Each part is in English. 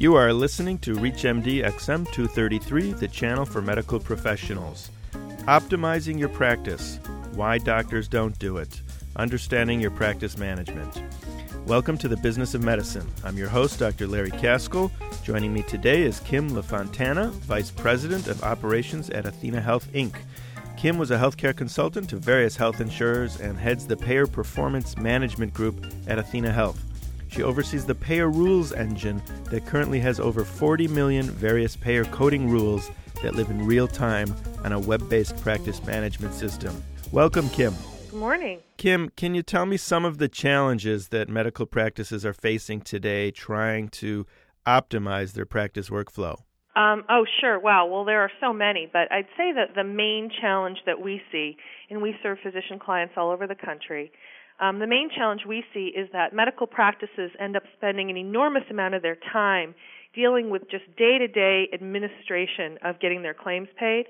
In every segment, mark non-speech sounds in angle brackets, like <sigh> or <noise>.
You are listening to ReachMD XM233, the channel for medical professionals. Optimizing your practice, why doctors don't do it, understanding your practice management. Welcome to the Business of Medicine. I'm your host, Dr. Larry Kaskel. Joining me today is Kim LaFontana, Vice President of Operations at Athena Health, Inc. Kim was a healthcare consultant to various health insurers and heads the Payer Performance Management Group at Athena Health. She oversees the payer rules engine that currently has over 40 million various payer coding rules that live in real time on a web based practice management system. Welcome, Kim. Good morning. Kim, can you tell me some of the challenges that medical practices are facing today trying to optimize their practice workflow? Um, oh, sure. Wow. Well, there are so many, but I'd say that the main challenge that we see, and we serve physician clients all over the country, um, the main challenge we see is that medical practices end up spending an enormous amount of their time dealing with just day to day administration of getting their claims paid.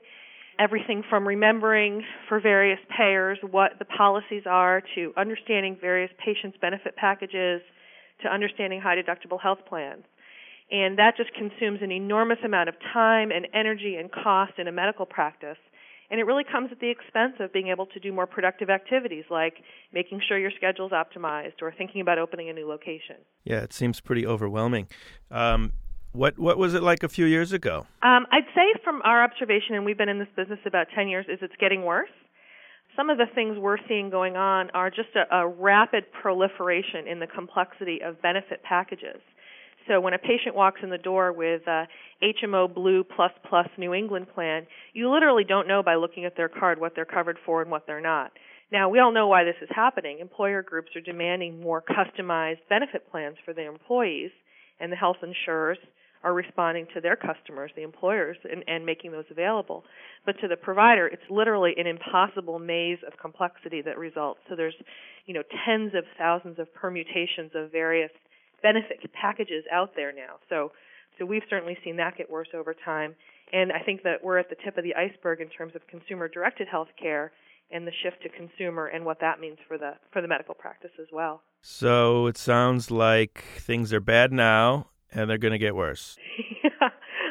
Everything from remembering for various payers what the policies are to understanding various patients' benefit packages to understanding high deductible health plans. And that just consumes an enormous amount of time and energy and cost in a medical practice and it really comes at the expense of being able to do more productive activities like making sure your schedule is optimized or thinking about opening a new location. Yeah, it seems pretty overwhelming. Um, what what was it like a few years ago? Um, I'd say from our observation, and we've been in this business about 10 years, is it's getting worse. Some of the things we're seeing going on are just a, a rapid proliferation in the complexity of benefit packages. So when a patient walks in the door with a HMO Blue Plus Plus New England plan, you literally don't know by looking at their card what they're covered for and what they're not. Now, we all know why this is happening. Employer groups are demanding more customized benefit plans for their employees, and the health insurers are responding to their customers, the employers, and, and making those available. But to the provider, it's literally an impossible maze of complexity that results. So there's, you know, tens of thousands of permutations of various benefit packages out there now. So so we've certainly seen that get worse over time. And I think that we're at the tip of the iceberg in terms of consumer directed healthcare and the shift to consumer and what that means for the for the medical practice as well. So it sounds like things are bad now and they're going to get worse. <laughs>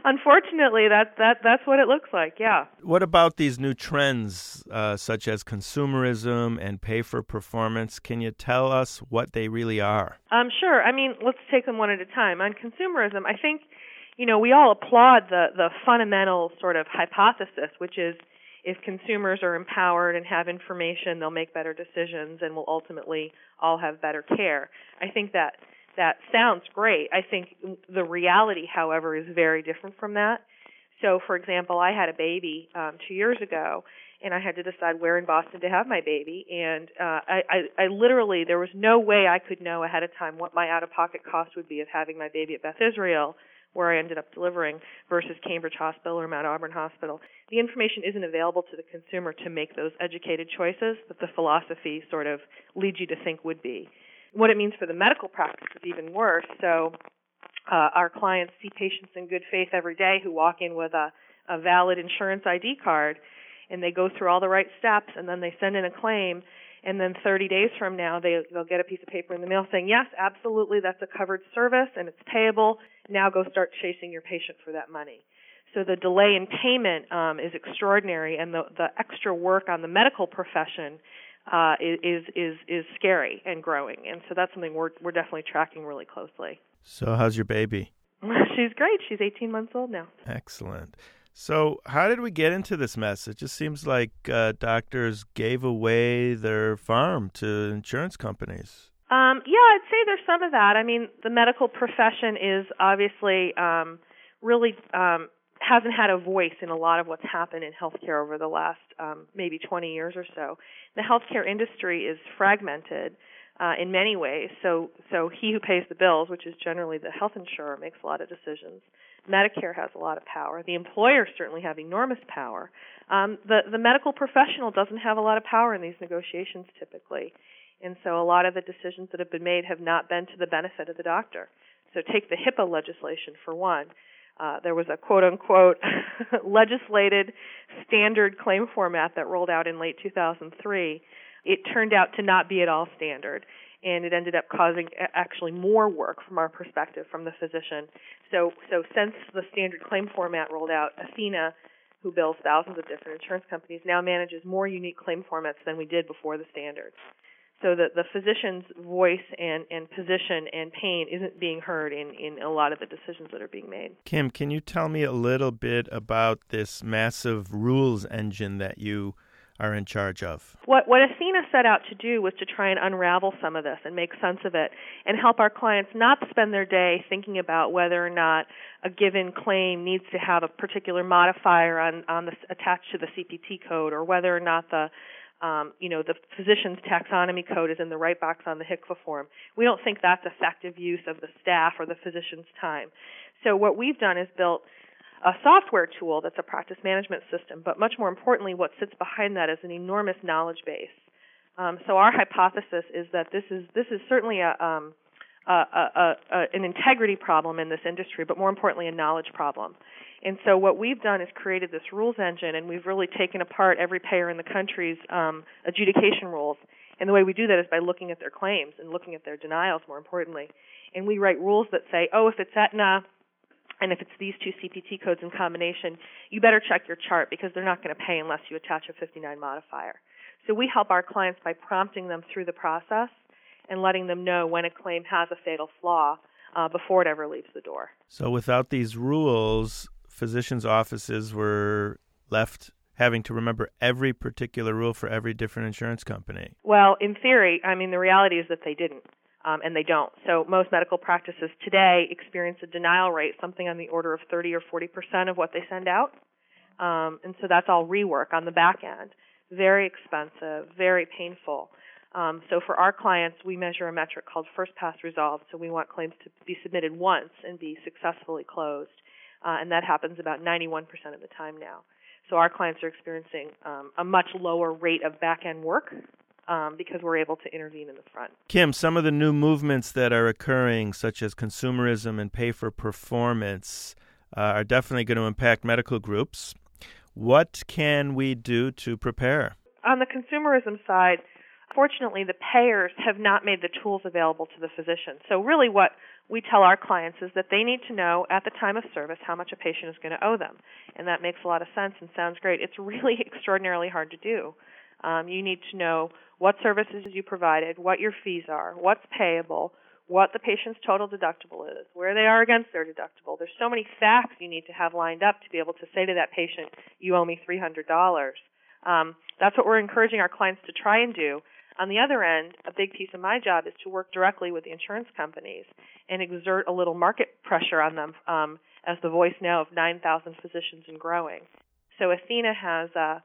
unfortunately, that that that's what it looks like. Yeah. What about these new trends, uh, such as consumerism and pay for performance? Can you tell us what they really are? Um, sure. I mean, let's take them one at a time. On consumerism, I think, you know, we all applaud the the fundamental sort of hypothesis, which is if consumers are empowered and have information, they'll make better decisions and will ultimately all have better care. I think that that sounds great. I think the reality, however, is very different from that. So, for example, I had a baby um, two years ago, and I had to decide where in Boston to have my baby. And uh, I, I, I literally, there was no way I could know ahead of time what my out-of-pocket cost would be of having my baby at Beth Israel, where I ended up delivering, versus Cambridge Hospital or Mount Auburn Hospital. The information isn't available to the consumer to make those educated choices that the philosophy sort of leads you to think would be. What it means for the medical practice is even worse. So, uh, our clients see patients in good faith every day who walk in with a, a valid insurance ID card, and they go through all the right steps, and then they send in a claim, and then 30 days from now they they'll get a piece of paper in the mail saying yes, absolutely, that's a covered service and it's payable. Now go start chasing your patient for that money. So the delay in payment um, is extraordinary, and the the extra work on the medical profession uh, is is is scary and growing, and so that's something we're we're definitely tracking really closely. So, how's your baby? <laughs> She's great. She's 18 months old now. Excellent. So, how did we get into this mess? It just seems like uh, doctors gave away their farm to insurance companies. Um, yeah, I'd say there's some of that. I mean, the medical profession is obviously um, really um, hasn't had a voice in a lot of what's happened in healthcare over the last um, maybe 20 years or so. The healthcare industry is fragmented uh, in many ways. So, so he who pays the bills, which is generally the health insurer, makes a lot of decisions. Medicare has a lot of power. The employers certainly have enormous power. Um, the the medical professional doesn't have a lot of power in these negotiations typically, and so a lot of the decisions that have been made have not been to the benefit of the doctor. So take the HIPAA legislation for one uh, there was a quote unquote <laughs> legislated standard claim format that rolled out in late 2003. It turned out to not be at all standard. and it ended up causing actually more work from our perspective from the physician. So, so since the standard claim format rolled out, Athena, who bills thousands of different insurance companies, now manages more unique claim formats than we did before the standard. So that the physician's voice and, and position and pain isn't being heard in, in a lot of the decisions that are being made. Kim, can you tell me a little bit about this massive rules engine that you are in charge of? What what Athena set out to do was to try and unravel some of this and make sense of it and help our clients not spend their day thinking about whether or not a given claim needs to have a particular modifier on on the attached to the CPT code or whether or not the um, you know, the physician's taxonomy code is in the right box on the HCFA form. We don't think that's effective use of the staff or the physician's time. So what we've done is built a software tool that's a practice management system, but much more importantly, what sits behind that is an enormous knowledge base. Um, so our hypothesis is that this is this is certainly a, um, a, a, a, an integrity problem in this industry, but more importantly, a knowledge problem. And so what we've done is created this rules engine, and we've really taken apart every payer in the country's um, adjudication rules. And the way we do that is by looking at their claims and looking at their denials, more importantly. And we write rules that say, oh, if it's Aetna and if it's these two CPT codes in combination, you better check your chart because they're not going to pay unless you attach a 59 modifier. So we help our clients by prompting them through the process and letting them know when a claim has a fatal flaw uh, before it ever leaves the door. So without these rules, physicians' offices were left having to remember every particular rule for every different insurance company. Well, in theory, I mean, the reality is that they didn't um, and they don't. So most medical practices today experience a denial rate something on the order of 30 or 40 percent of what they send out, um, and so that's all rework on the back end. Very expensive, very painful. Um, so for our clients, we measure a metric called first pass resolved. So we want claims to be submitted once and be successfully closed, uh, and that happens about 91% of the time now. So our clients are experiencing um, a much lower rate of back end work um, because we're able to intervene in the front. Kim, some of the new movements that are occurring, such as consumerism and pay for performance, uh, are definitely going to impact medical groups. What can we do to prepare? On the consumerism side, fortunately, the payers have not made the tools available to the physician. So, really, what we tell our clients is that they need to know at the time of service how much a patient is going to owe them. And that makes a lot of sense and sounds great. It's really <laughs> extraordinarily hard to do. Um, you need to know what services you provided, what your fees are, what's payable, what the patient's total deductible is, where they are against their deductible. There's so many facts you need to have lined up to be able to say to that patient, you owe me $300. Um, that's what we're encouraging our clients to try and do. On the other end, a big piece of my job is to work directly with the insurance companies and exert a little market pressure on them um, as the voice now of 9,000 physicians and growing. So Athena has uh,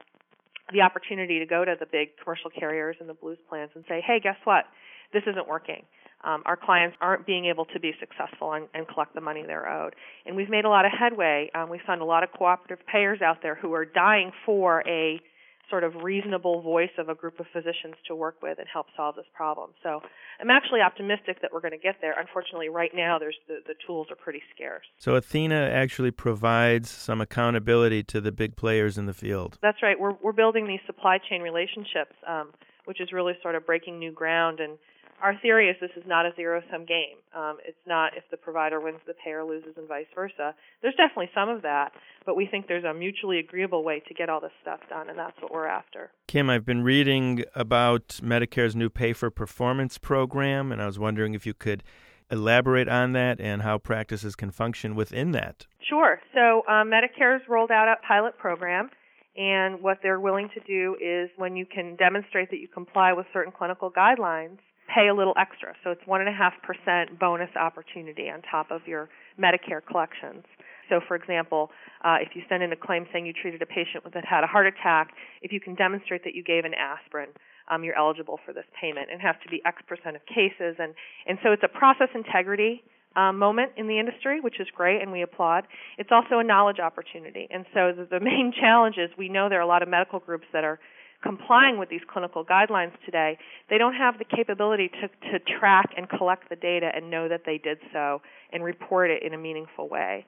the opportunity to go to the big commercial carriers and the blues plans and say, hey, guess what? This isn't working. Um, our clients aren't being able to be successful and, and, collect the money they're owed. And we've made a lot of headway. Um, we found a lot of cooperative payers out there who are dying for a sort of reasonable voice of a group of physicians to work with and help solve this problem. So I'm actually optimistic that we're going to get there. Unfortunately, right now there's the, the tools are pretty scarce. So Athena actually provides some accountability to the big players in the field. That's right. We're we're building these supply chain relationships, um, which is really sort of breaking new ground and our theory is this is not a zero sum game. Um, it's not if the provider wins, the payer loses, and vice versa. There's definitely some of that, but we think there's a mutually agreeable way to get all this stuff done, and that's what we're after. Kim, I've been reading about Medicare's new Pay for Performance program, and I was wondering if you could elaborate on that and how practices can function within that. Sure. So um, Medicare's rolled out a pilot program. And what they're willing to do is when you can demonstrate that you comply with certain clinical guidelines, pay a little extra. So it's 1.5% bonus opportunity on top of your Medicare collections. So, for example, uh, if you send in a claim saying you treated a patient that had a heart attack, if you can demonstrate that you gave an aspirin, um, you're eligible for this payment. It has to be X percent of cases, and and so it's a process integrity um, moment in the industry, which is great, and we applaud. It's also a knowledge opportunity, and so the, the main <laughs> challenge is we know there are a lot of medical groups that are complying with these clinical guidelines today, they don't have the capability to, to track and collect the data and know that they did so and report it in a meaningful way.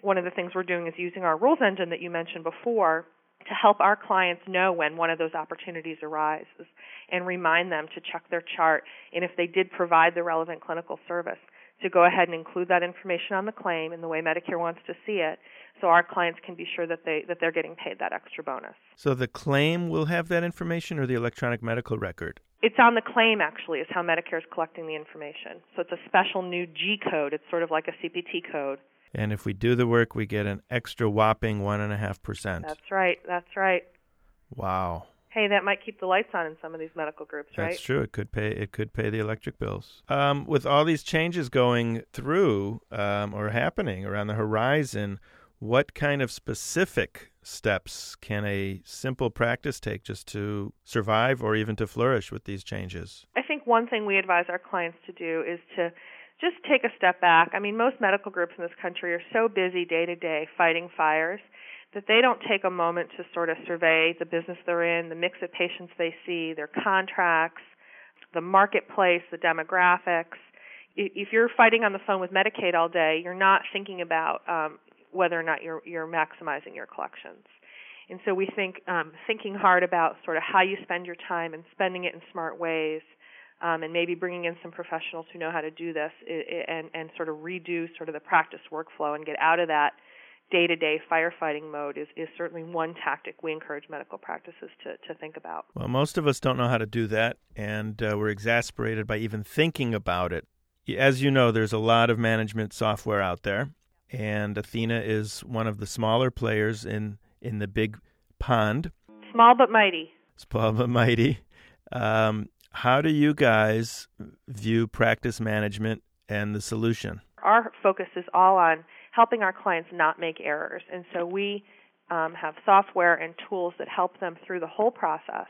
One of the things we're doing is using our rules engine that you mentioned before to help our clients know when one of those opportunities arises and remind them to check their chart and if they did provide the relevant clinical service to go ahead and include that information on the claim in the way Medicare wants to see it so our clients can be sure that they that they're getting paid that extra bonus. So the claim will have that information or the electronic medical record? It's on the claim actually is how Medicare is collecting the information. So it's a special new G code. It's sort of like a CPT code. And if we do the work we get an extra whopping one and a half percent. That's right. That's right. Wow hey, that might keep the lights on in some of these medical groups, right? That's true. It could pay. It could pay the electric bills. Um, with all these changes going through um, or happening around the horizon, what kind of specific steps can a simple practice take just to survive or even to flourish with these changes? I think one thing we advise our clients to do is to just take a step back. I mean, most medical groups in this country are so busy day to day fighting fires that they don't take a moment to sort of survey the business they're in, the mix of patients they see, their contracts, the marketplace, the demographics. If you're fighting on the phone with Medicaid all day, you're not thinking about um, whether or not you're you're maximizing your collections. And so we think um, thinking hard about sort of how you spend your time and spending it in smart ways, um, and maybe bringing in some professionals who know how to do this and and sort of redo sort of the practice workflow and get out of that day-to-day firefighting mode is, is certainly one tactic we encourage medical practices to, to think about. Well, most of us don't know how to do that, and uh, we're exasperated by even thinking about it. As you know, there's a lot of management software out there, and Athena is one of the smaller players in, in the big pond. Small but mighty. Small but mighty. Um, how do you guys view practice management and the solution? Our focus is all on helping our clients not make errors. And so we um, have software and tools that help them through the whole process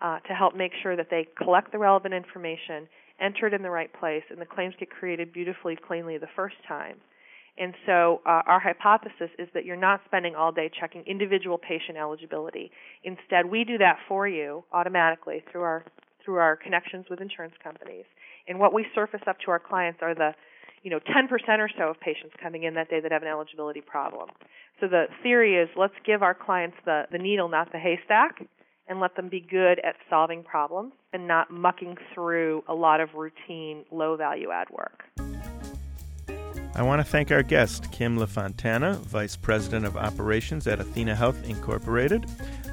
uh, to help make sure that they collect the relevant information, enter it in the right place, and the claims get created beautifully, cleanly the first time. And so uh, our hypothesis is that you're not spending all day checking individual patient eligibility. Instead, we do that for you automatically through our through our connections with insurance companies. And what we surface up to our clients are the you know 10% or so of patients coming in that day that have an eligibility problem. So the theory is let's give our clients the, the needle, not the haystack, and let them be good at solving problems and not mucking through a lot of routine, low value add work. I want to thank our guest, Kim LaFontana, Vice President of Operations at Athena Health Incorporated.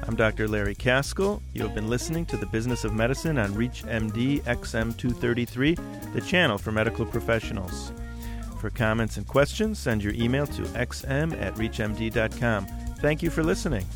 I'm Dr. Larry Kaskel. You have been listening to the Business of Medicine on ReachMD XM233, the channel for medical professionals. For comments and questions, send your email to xm at reachmd.com. Thank you for listening.